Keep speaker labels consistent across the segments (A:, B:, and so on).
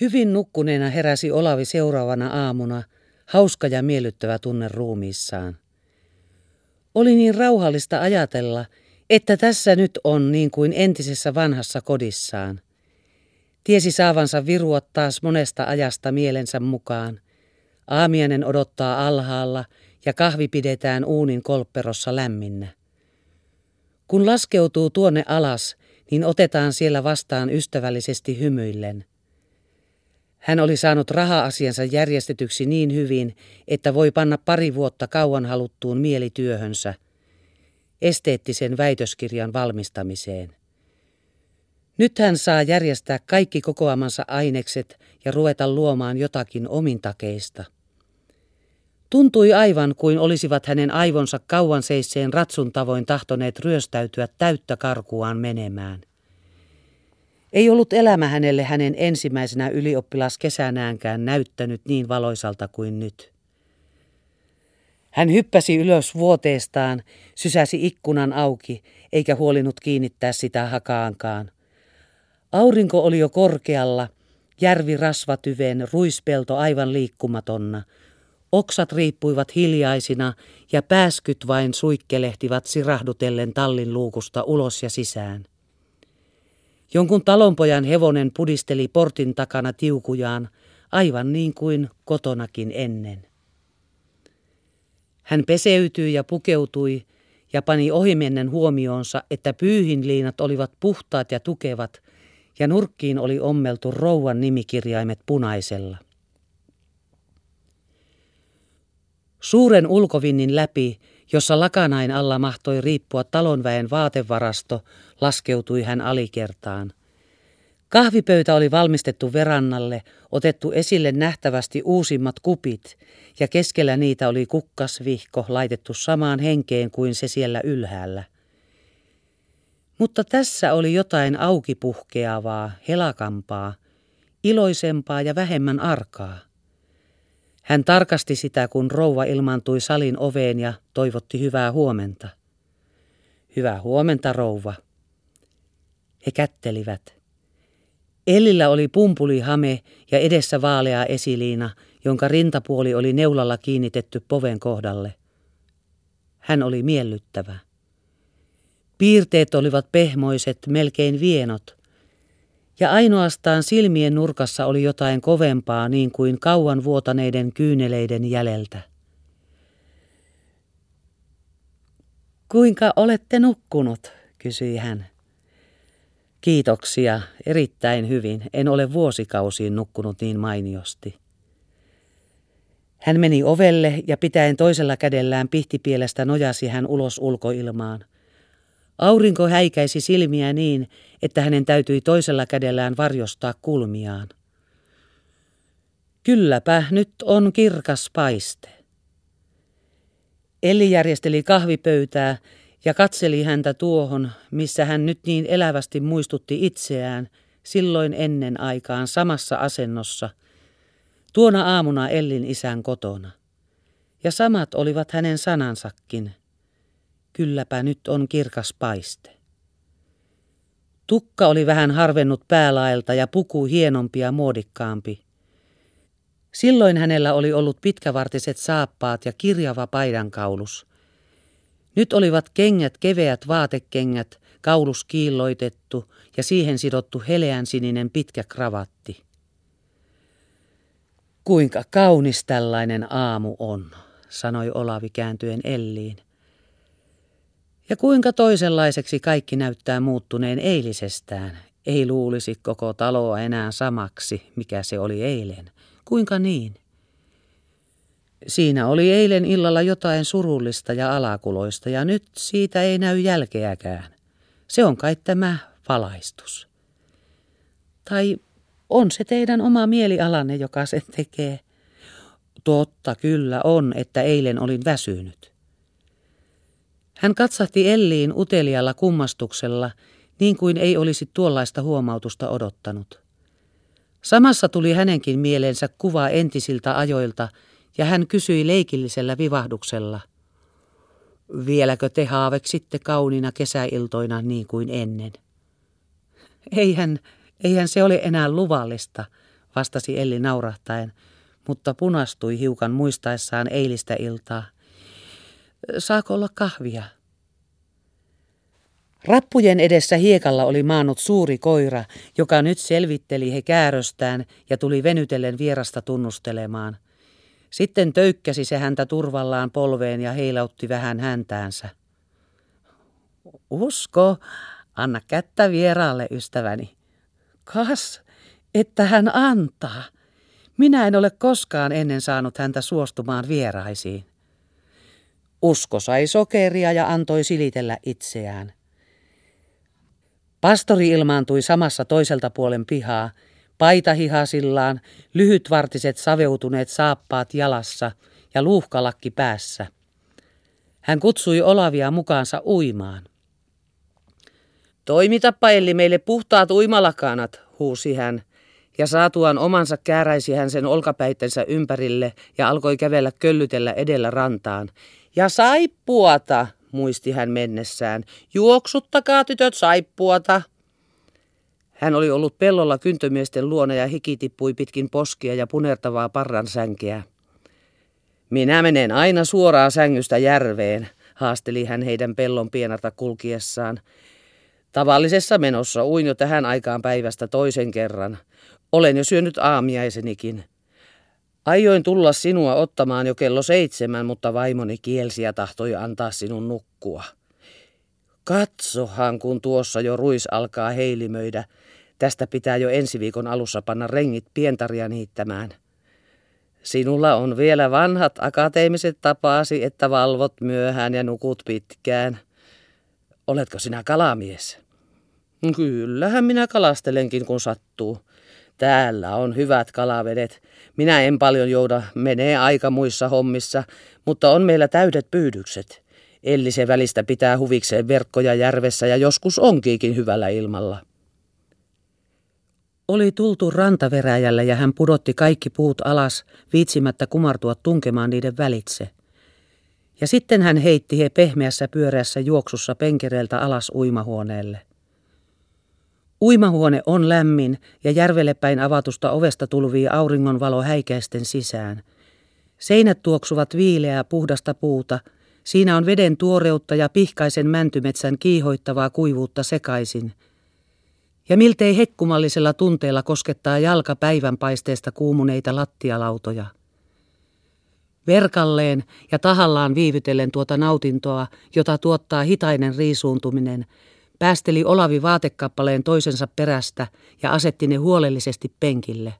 A: Hyvin nukkuneena heräsi Olavi seuraavana aamuna, hauska ja miellyttävä tunne ruumiissaan. Oli niin rauhallista ajatella, että tässä nyt on niin kuin entisessä vanhassa kodissaan. Tiesi saavansa virua taas monesta ajasta mielensä mukaan. Aamiainen odottaa alhaalla ja kahvi pidetään uunin kolpperossa lämminnä. Kun laskeutuu tuonne alas, niin otetaan siellä vastaan ystävällisesti hymyillen. Hän oli saanut raha-asiansa järjestetyksi niin hyvin, että voi panna pari vuotta kauan haluttuun mielityöhönsä, esteettisen väitöskirjan valmistamiseen. Nyt hän saa järjestää kaikki kokoamansa ainekset ja ruveta luomaan jotakin omintakeista. Tuntui aivan kuin olisivat hänen aivonsa kauan seisseen ratsun tavoin tahtoneet ryöstäytyä täyttä karkuaan menemään. Ei ollut elämä hänelle hänen ensimmäisenä ylioppilaskesänäänkään näyttänyt niin valoisalta kuin nyt. Hän hyppäsi ylös vuoteestaan, sysäsi ikkunan auki, eikä huolinut kiinnittää sitä hakaankaan. Aurinko oli jo korkealla, järvi rasvatyven, ruispelto aivan liikkumatonna. Oksat riippuivat hiljaisina ja pääskyt vain suikkelehtivat sirahdutellen tallin luukusta ulos ja sisään. Jonkun talonpojan hevonen pudisteli portin takana tiukujaan, aivan niin kuin kotonakin ennen. Hän peseytyi ja pukeutui ja pani ohimennen huomioonsa, että pyyhinliinat olivat puhtaat ja tukevat, ja nurkkiin oli ommeltu rouvan nimikirjaimet punaisella. Suuren ulkovinnin läpi, jossa lakanain alla mahtoi riippua talonväen vaatevarasto, laskeutui hän alikertaan. Kahvipöytä oli valmistettu verannalle, otettu esille nähtävästi uusimmat kupit, ja keskellä niitä oli kukkasvihko laitettu samaan henkeen kuin se siellä ylhäällä. Mutta tässä oli jotain aukipuhkeavaa, helakampaa, iloisempaa ja vähemmän arkaa. Hän tarkasti sitä, kun rouva ilmaantui salin oveen ja toivotti hyvää huomenta. Hyvää huomenta, rouva. He kättelivät. Ellillä oli pumpulihame ja edessä vaalea esiliina, jonka rintapuoli oli neulalla kiinnitetty poven kohdalle. Hän oli miellyttävä. Piirteet olivat pehmoiset, melkein vienot, ja ainoastaan silmien nurkassa oli jotain kovempaa niin kuin kauan vuotaneiden kyyneleiden jäljeltä. Kuinka olette nukkunut, kysyi hän. Kiitoksia, erittäin hyvin. En ole vuosikausiin nukkunut niin mainiosti. Hän meni ovelle ja pitäen toisella kädellään pihtipielestä nojasi hän ulos ulkoilmaan. Aurinko häikäisi silmiä niin, että hänen täytyi toisella kädellään varjostaa kulmiaan. Kylläpä nyt on kirkas paiste. Elli järjesteli kahvipöytää ja katseli häntä tuohon, missä hän nyt niin elävästi muistutti itseään silloin ennen aikaan samassa asennossa, tuona aamuna Ellin isän kotona. Ja samat olivat hänen sanansakin. Kylläpä nyt on kirkas paiste. Tukka oli vähän harvennut päälaelta ja puku hienompi ja muodikkaampi. Silloin hänellä oli ollut pitkävartiset saappaat ja kirjava paidankaulus – nyt olivat kengät keveät vaatekengät, kaulus kiilloitettu ja siihen sidottu heleän sininen pitkä kravatti. Kuinka kaunis tällainen aamu on, sanoi Olavi kääntyen Elliin. Ja kuinka toisenlaiseksi kaikki näyttää muuttuneen eilisestään. Ei luulisi koko taloa enää samaksi, mikä se oli eilen. Kuinka niin? Siinä oli eilen illalla jotain surullista ja alakuloista ja nyt siitä ei näy jälkeäkään. Se on kai tämä valaistus. Tai on se teidän oma mielialanne, joka sen tekee. Totta kyllä on, että eilen olin väsynyt. Hän katsahti Elliin utelialla kummastuksella, niin kuin ei olisi tuollaista huomautusta odottanut. Samassa tuli hänenkin mieleensä kuva entisiltä ajoilta – ja hän kysyi leikillisellä vivahduksella. Vieläkö te haaveksitte kauniina kesäiltoina niin kuin ennen? Eihän, eihän se ole enää luvallista, vastasi Elli naurahtaen, mutta punastui hiukan muistaessaan eilistä iltaa. Saako olla kahvia? Rappujen edessä hiekalla oli maannut suuri koira, joka nyt selvitteli he kääröstään ja tuli venytellen vierasta tunnustelemaan. Sitten töykkäsi se häntä turvallaan polveen ja heilautti vähän häntäänsä. Usko, anna kättä vieraalle, ystäväni. Kas, että hän antaa. Minä en ole koskaan ennen saanut häntä suostumaan vieraisiin. Usko sai sokeria ja antoi silitellä itseään. Pastori ilmaantui samassa toiselta puolen pihaa, paita hihasillaan, lyhytvartiset saveutuneet saappaat jalassa ja luuhkalakki päässä. Hän kutsui Olavia mukaansa uimaan. Toimitappa Elli meille puhtaat uimalakanat, huusi hän, ja saatuaan omansa kääräisi hän sen olkapäittensä ympärille ja alkoi kävellä köllytellä edellä rantaan. Ja saippuata, muisti hän mennessään. Juoksuttakaa tytöt saippuata. Hän oli ollut pellolla kyntömiesten luona ja hiki tippui pitkin poskia ja punertavaa parran sänkeä. Minä menen aina suoraan sängystä järveen, haasteli hän heidän pellon pienarta kulkiessaan. Tavallisessa menossa uin jo tähän aikaan päivästä toisen kerran. Olen jo syönyt aamiaisenikin. Aioin tulla sinua ottamaan jo kello seitsemän, mutta vaimoni kielsi ja tahtoi antaa sinun nukkua. Katsohan, kun tuossa jo ruis alkaa heilimöidä. Tästä pitää jo ensi viikon alussa panna rengit pientaria niittämään. Sinulla on vielä vanhat akateemiset tapaasi, että valvot myöhään ja nukut pitkään. Oletko sinä kalamies? Kyllähän minä kalastelenkin, kun sattuu. Täällä on hyvät kalavedet. Minä en paljon jouda, menee aika muissa hommissa, mutta on meillä täydet pyydykset. Ellisen välistä pitää huvikseen verkkoja järvessä ja joskus onkiikin hyvällä ilmalla. Oli tultu rantaveräjälle ja hän pudotti kaikki puut alas, viitsimättä kumartua tunkemaan niiden välitse. Ja sitten hän heitti he pehmeässä pyöreässä juoksussa penkereeltä alas uimahuoneelle. Uimahuone on lämmin ja järvelle päin avatusta ovesta tulvii auringonvalo häikäisten sisään. Seinät tuoksuvat viileää puhdasta puuta. Siinä on veden tuoreutta ja pihkaisen mäntymetsän kiihoittavaa kuivuutta sekaisin. Ja miltei hekkumallisella tunteella koskettaa jalka päivänpaisteesta kuumuneita lattialautoja. Verkalleen ja tahallaan viivytellen tuota nautintoa, jota tuottaa hitainen riisuuntuminen – Päästeli Olavi vaatekappaleen toisensa perästä ja asetti ne huolellisesti penkille.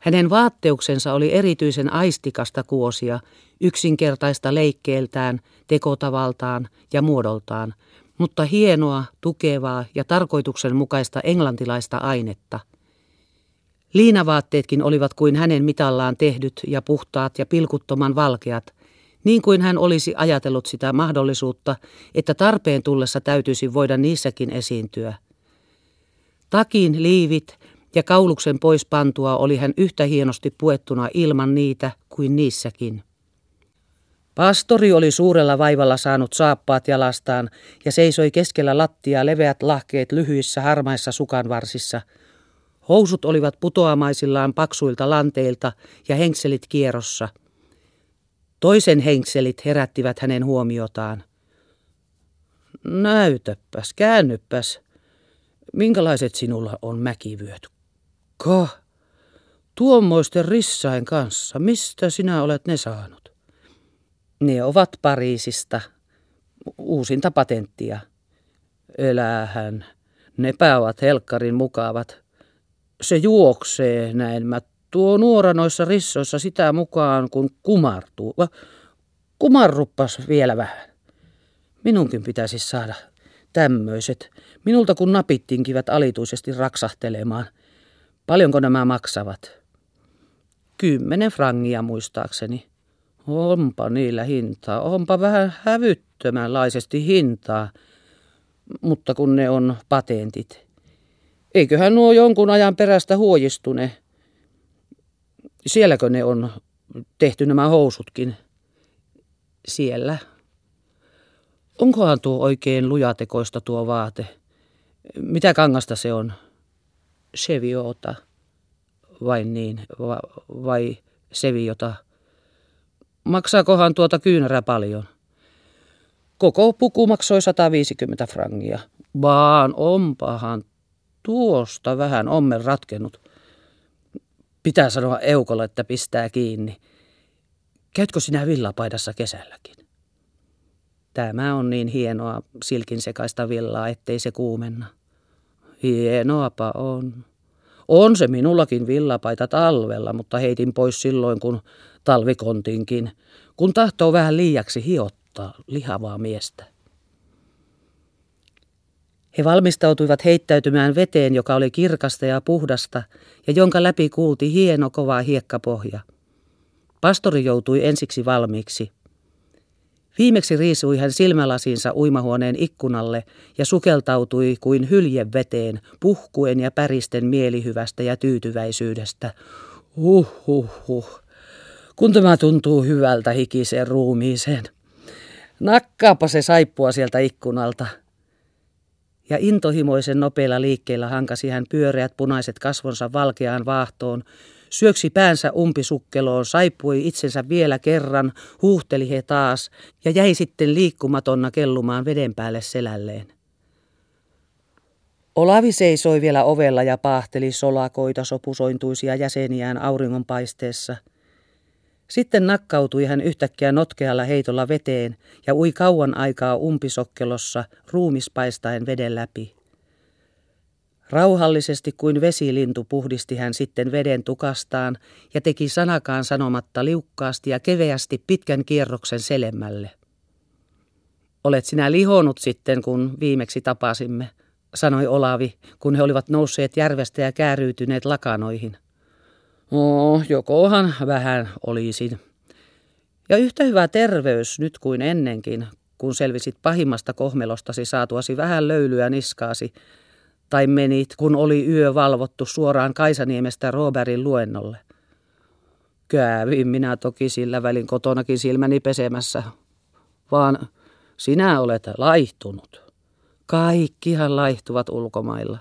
A: Hänen vaatteuksensa oli erityisen aistikasta kuosia, yksinkertaista leikkeeltään, tekotavaltaan ja muodoltaan, mutta hienoa, tukevaa ja tarkoituksenmukaista englantilaista ainetta. Liinavaatteetkin olivat kuin hänen mitallaan tehdyt ja puhtaat ja pilkuttoman valkeat, niin kuin hän olisi ajatellut sitä mahdollisuutta, että tarpeen tullessa täytyisi voida niissäkin esiintyä. Takin liivit ja kauluksen pois pantua oli hän yhtä hienosti puettuna ilman niitä kuin niissäkin. Pastori oli suurella vaivalla saanut saappaat jalastaan ja seisoi keskellä lattia leveät lahkeet lyhyissä harmaissa sukanvarsissa. Housut olivat putoamaisillaan paksuilta lanteilta ja henkselit kierrossa – Toisen henkselit herättivät hänen huomiotaan. Näytäpäs, käännypäs. Minkälaiset sinulla on mäkivyöt? Ka, tuommoisten rissain kanssa. Mistä sinä olet ne saanut? Ne ovat Pariisista. Uusinta patenttia. Elähän. Nepä ovat helkkarin mukavat. Se juoksee, näin mä tuo nuora noissa rissoissa sitä mukaan, kun kumartuu. Kumarruppas vielä vähän. Minunkin pitäisi saada tämmöiset. Minulta kun napit tinkivät alituisesti raksahtelemaan. Paljonko nämä maksavat? Kymmenen frangia muistaakseni. Onpa niillä hintaa. Onpa vähän hävyttömänlaisesti hintaa. Mutta kun ne on patentit. Eiköhän nuo jonkun ajan perästä huojistune. Sielläkö ne on tehty nämä housutkin? Siellä. Onkohan tuo oikein lujatekoista tuo vaate? Mitä kangasta se on? Cheviota. Vai niin, va, vai sevi jota? Maksaakohan tuota kyynärä paljon? Koko puku maksoi 150 frangia. Vaan onpahan tuosta vähän ommen ratkennut. Pitää sanoa Eukolle, että pistää kiinni. Käytkö sinä villapaidassa kesälläkin? Tämä on niin hienoa silkin sekaista villaa, ettei se kuumenna. Hienoapa on. On se minullakin villapaita talvella, mutta heitin pois silloin, kun talvikontinkin, kun tahtoo vähän liiaksi hiottaa lihavaa miestä. He valmistautuivat heittäytymään veteen, joka oli kirkasta ja puhdasta, ja jonka läpi kuulti hieno kova hiekkapohja. Pastori joutui ensiksi valmiiksi. Viimeksi riisui hän silmälasinsa uimahuoneen ikkunalle ja sukeltautui kuin hylje veteen, puhkuen ja päristen mielihyvästä ja tyytyväisyydestä. Huh, huh, huh. Kun tämä tuntuu hyvältä hikiseen ruumiiseen. Nakkaapa se saippua sieltä ikkunalta ja intohimoisen nopeilla liikkeillä hankasi hän pyöreät punaiset kasvonsa valkeaan vaahtoon, syöksi päänsä umpisukkeloon, saippui itsensä vielä kerran, huuhteli he taas ja jäi sitten liikkumatonna kellumaan veden päälle selälleen. Olavi seisoi vielä ovella ja paahteli solakoita sopusointuisia jäseniään auringonpaisteessa – sitten nakkautui hän yhtäkkiä notkealla heitolla veteen ja ui kauan aikaa umpisokkelossa ruumispaistaen veden läpi. Rauhallisesti kuin vesilintu puhdisti hän sitten veden tukastaan ja teki sanakaan sanomatta liukkaasti ja keveästi pitkän kierroksen selemmälle. Olet sinä lihonut sitten, kun viimeksi tapasimme, sanoi Olavi, kun he olivat nousseet järvestä ja kääryytyneet lakanoihin. No, jokohan vähän olisin. Ja yhtä hyvä terveys nyt kuin ennenkin, kun selvisit pahimmasta kohmelostasi saatuasi vähän löylyä niskaasi, tai menit, kun oli yö valvottu suoraan Kaisaniemestä Robertin luennolle. Kävin minä toki sillä välin kotonakin silmäni pesemässä, vaan sinä olet laihtunut. Kaikkihan laihtuvat ulkomailla.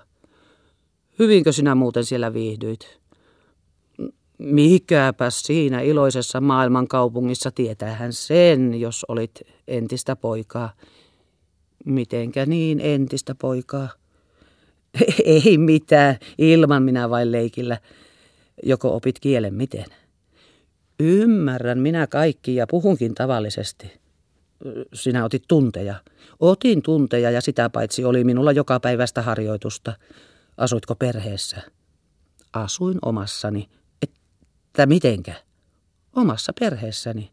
A: Hyvinkö sinä muuten siellä viihdyit? Mikäpäs siinä iloisessa maailmankaupungissa tietää hän sen, jos olit entistä poikaa. Mitenkä niin entistä poikaa? Ei mitään, ilman minä vain leikillä. Joko opit kielen miten? Ymmärrän minä kaikki ja puhunkin tavallisesti. Sinä otit tunteja. Otin tunteja ja sitä paitsi oli minulla joka päivästä harjoitusta. Asuitko perheessä? Asuin omassani, että mitenkä? Omassa perheessäni.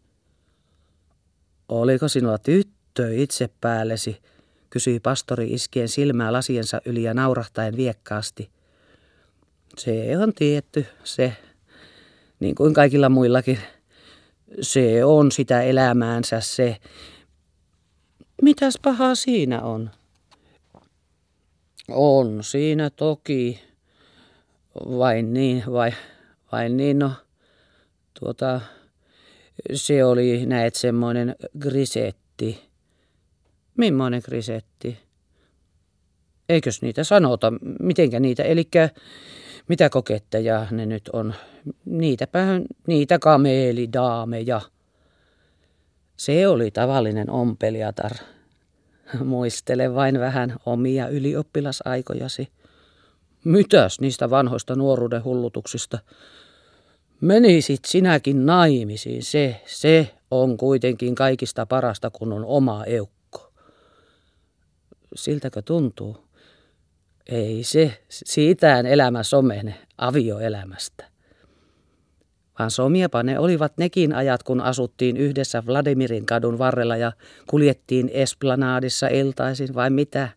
A: Oliko sinulla tyttö itse päällesi? kysyi pastori iskien silmää lasiensa yli ja naurahtaen viekkaasti. Se on tietty, se, niin kuin kaikilla muillakin. Se on sitä elämäänsä se. Mitäs pahaa siinä on? On siinä toki. Vain niin, vai, vain niin, no tuota, se oli näet semmoinen grisetti. Mimmoinen grisetti? Eikös niitä sanota? Mitenkä niitä? Eli mitä koketteja ne nyt on? Niitäpä, niitä kameelidaameja. Se oli tavallinen ompeliatar. Muistele vain vähän omia ylioppilasaikojasi. Mitäs niistä vanhoista nuoruuden hullutuksista? Menisit sinäkin naimisiin, se, se on kuitenkin kaikista parasta, kun on oma eukko. Siltäkö tuntuu? Ei se, siitään elämä somene avioelämästä. Vaan somiapa ne olivat nekin ajat, kun asuttiin yhdessä Vladimirin kadun varrella ja kuljettiin Esplanadissa iltaisin vai mitä.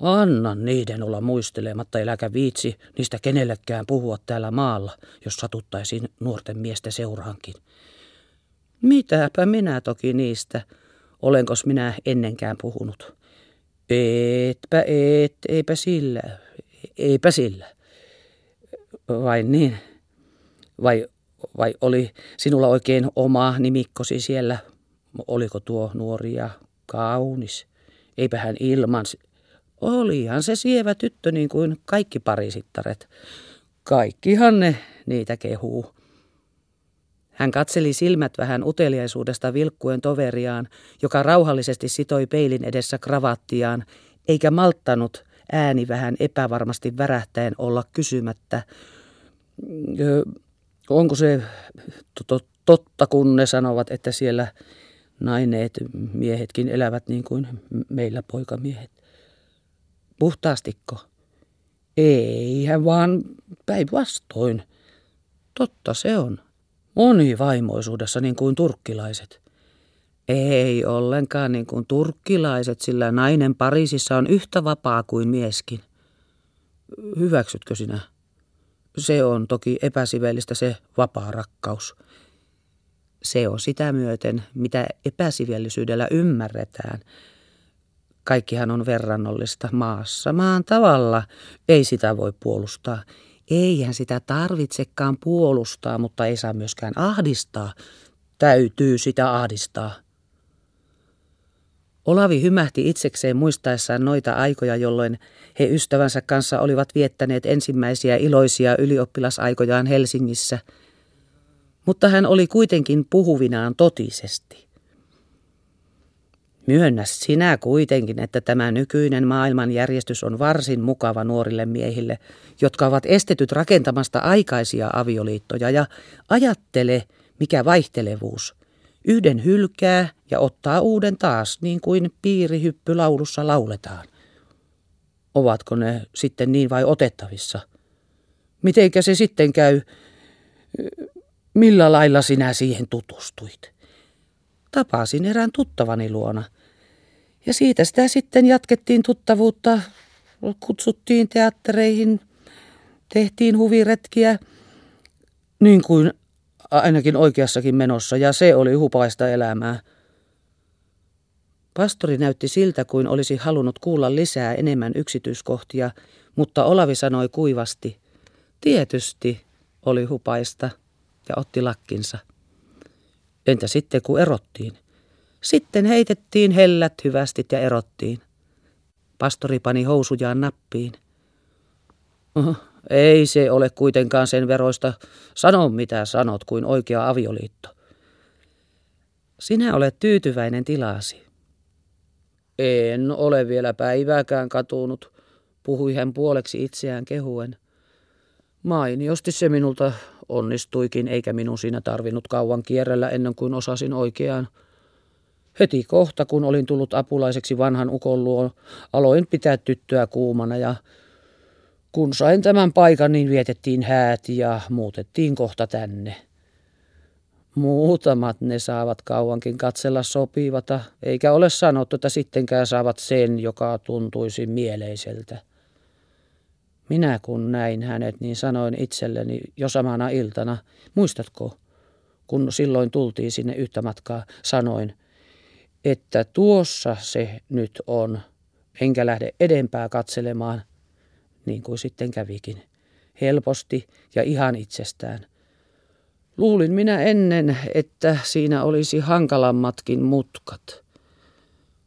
A: Anna niiden olla muistelematta, eläkä viitsi niistä kenellekään puhua täällä maalla, jos satuttaisiin nuorten miesten seuraankin. Mitäpä minä toki niistä, olenkos minä ennenkään puhunut. Etpä et, eipä sillä, eipä sillä. Vai niin? Vai, vai oli sinulla oikein oma nimikkosi siellä? Oliko tuo nuori ja kaunis? Eipä hän ilman Olihan se sievä tyttö niin kuin kaikki parisittaret. Kaikkihan ne niitä kehuu. Hän katseli silmät vähän uteliaisuudesta vilkkuen toveriaan, joka rauhallisesti sitoi peilin edessä kravattiaan, eikä malttanut ääni vähän epävarmasti värähtäen olla kysymättä, onko se totta, kun ne sanovat, että siellä naineet miehetkin elävät niin kuin meillä poikamiehet. Puhtaastikko? Eihän vaan päinvastoin. Totta se on. Monivaimoisuudessa niin kuin turkkilaiset. Ei ollenkaan niin kuin turkkilaiset, sillä nainen Pariisissa on yhtä vapaa kuin mieskin. Hyväksytkö sinä? Se on toki epäsivellistä se vapaa rakkaus. Se on sitä myöten, mitä epäsivellisyydellä ymmärretään. Kaikkihan on verrannollista maassa maan tavalla. Ei sitä voi puolustaa. Eihän sitä tarvitsekaan puolustaa, mutta ei saa myöskään ahdistaa. Täytyy sitä ahdistaa. Olavi hymähti itsekseen muistaessaan noita aikoja, jolloin he ystävänsä kanssa olivat viettäneet ensimmäisiä iloisia ylioppilasaikojaan Helsingissä. Mutta hän oli kuitenkin puhuvinaan totisesti. Myönnä sinä kuitenkin, että tämä nykyinen maailmanjärjestys on varsin mukava nuorille miehille, jotka ovat estetyt rakentamasta aikaisia avioliittoja ja ajattele, mikä vaihtelevuus – Yhden hylkää ja ottaa uuden taas, niin kuin piirihyppylaulussa lauletaan. Ovatko ne sitten niin vai otettavissa? Mitenkä se sitten käy? Millä lailla sinä siihen tutustuit? Tapasin erään tuttavani luona. Ja siitä sitä sitten jatkettiin tuttavuutta, kutsuttiin teattereihin, tehtiin huviretkiä, niin kuin ainakin oikeassakin menossa, ja se oli hupaista elämää. Pastori näytti siltä, kuin olisi halunnut kuulla lisää enemmän yksityiskohtia, mutta Olavi sanoi kuivasti, tietysti oli hupaista, ja otti lakkinsa. Entä sitten, kun erottiin? Sitten heitettiin hellät hyvästit ja erottiin. Pastori pani housujaan nappiin. Ei se ole kuitenkaan sen veroista. Sano mitä sanot kuin oikea avioliitto. Sinä olet tyytyväinen tilasi. En ole vielä päivääkään katunut, puhui hän puoleksi itseään kehuen. Mainiosti se minulta onnistuikin, eikä minun siinä tarvinnut kauan kierrellä ennen kuin osasin oikeaan. Heti kohta, kun olin tullut apulaiseksi vanhan ukon luo, aloin pitää tyttöä kuumana ja kun sain tämän paikan, niin vietettiin häät ja muutettiin kohta tänne. Muutamat ne saavat kauankin katsella sopivata, eikä ole sanottu, että sittenkään saavat sen, joka tuntuisi mieleiseltä. Minä kun näin hänet, niin sanoin itselleni jo samana iltana, muistatko, kun silloin tultiin sinne yhtä matkaa, sanoin, että tuossa se nyt on, enkä lähde edempää katselemaan, niin kuin sitten kävikin. Helposti ja ihan itsestään. Luulin minä ennen, että siinä olisi hankalammatkin mutkat.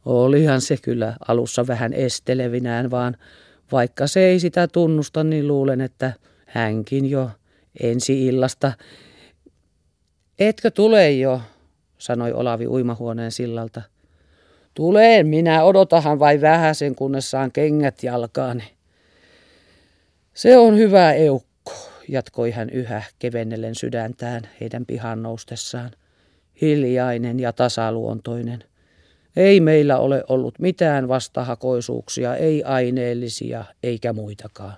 A: Olihan se kyllä alussa vähän estelevinään, vaan vaikka se ei sitä tunnusta, niin luulen, että hänkin jo ensi illasta. Etkö tule jo, sanoi Olavi uimahuoneen sillalta. Tulen, minä odotahan vain vähäsen, kunnes saan kengät jalkaani. Se on hyvä eukko, jatkoi hän yhä kevennellen sydäntään heidän pihan noustessaan. Hiljainen ja tasaluontoinen. Ei meillä ole ollut mitään vastahakoisuuksia, ei aineellisia eikä muitakaan.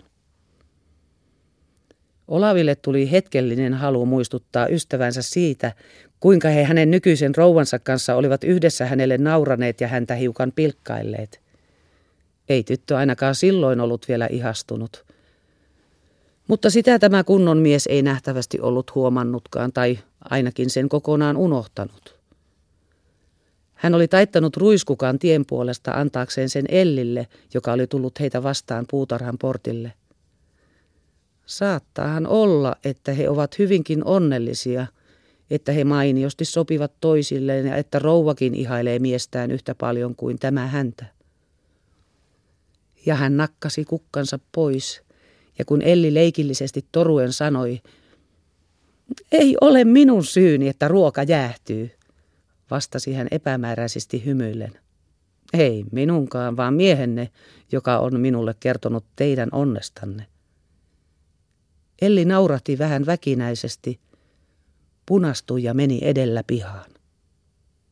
A: Olaville tuli hetkellinen halu muistuttaa ystävänsä siitä, kuinka he hänen nykyisen rouvansa kanssa olivat yhdessä hänelle nauraneet ja häntä hiukan pilkkailleet. Ei tyttö ainakaan silloin ollut vielä ihastunut. Mutta sitä tämä kunnon mies ei nähtävästi ollut huomannutkaan tai ainakin sen kokonaan unohtanut. Hän oli taittanut ruiskukan tien puolesta antaakseen sen Ellille, joka oli tullut heitä vastaan puutarhan portille. Saattaahan olla, että he ovat hyvinkin onnellisia, että he mainiosti sopivat toisilleen ja että rouvakin ihailee miestään yhtä paljon kuin tämä häntä. Ja hän nakkasi kukkansa pois – ja kun Elli leikillisesti toruen sanoi, Ei ole minun syyni, että ruoka jäähtyy, vastasi hän epämääräisesti hymyillen. Ei minunkaan, vaan miehenne, joka on minulle kertonut teidän onnestanne. Elli naurahti vähän väkinäisesti, punastui ja meni edellä pihaan.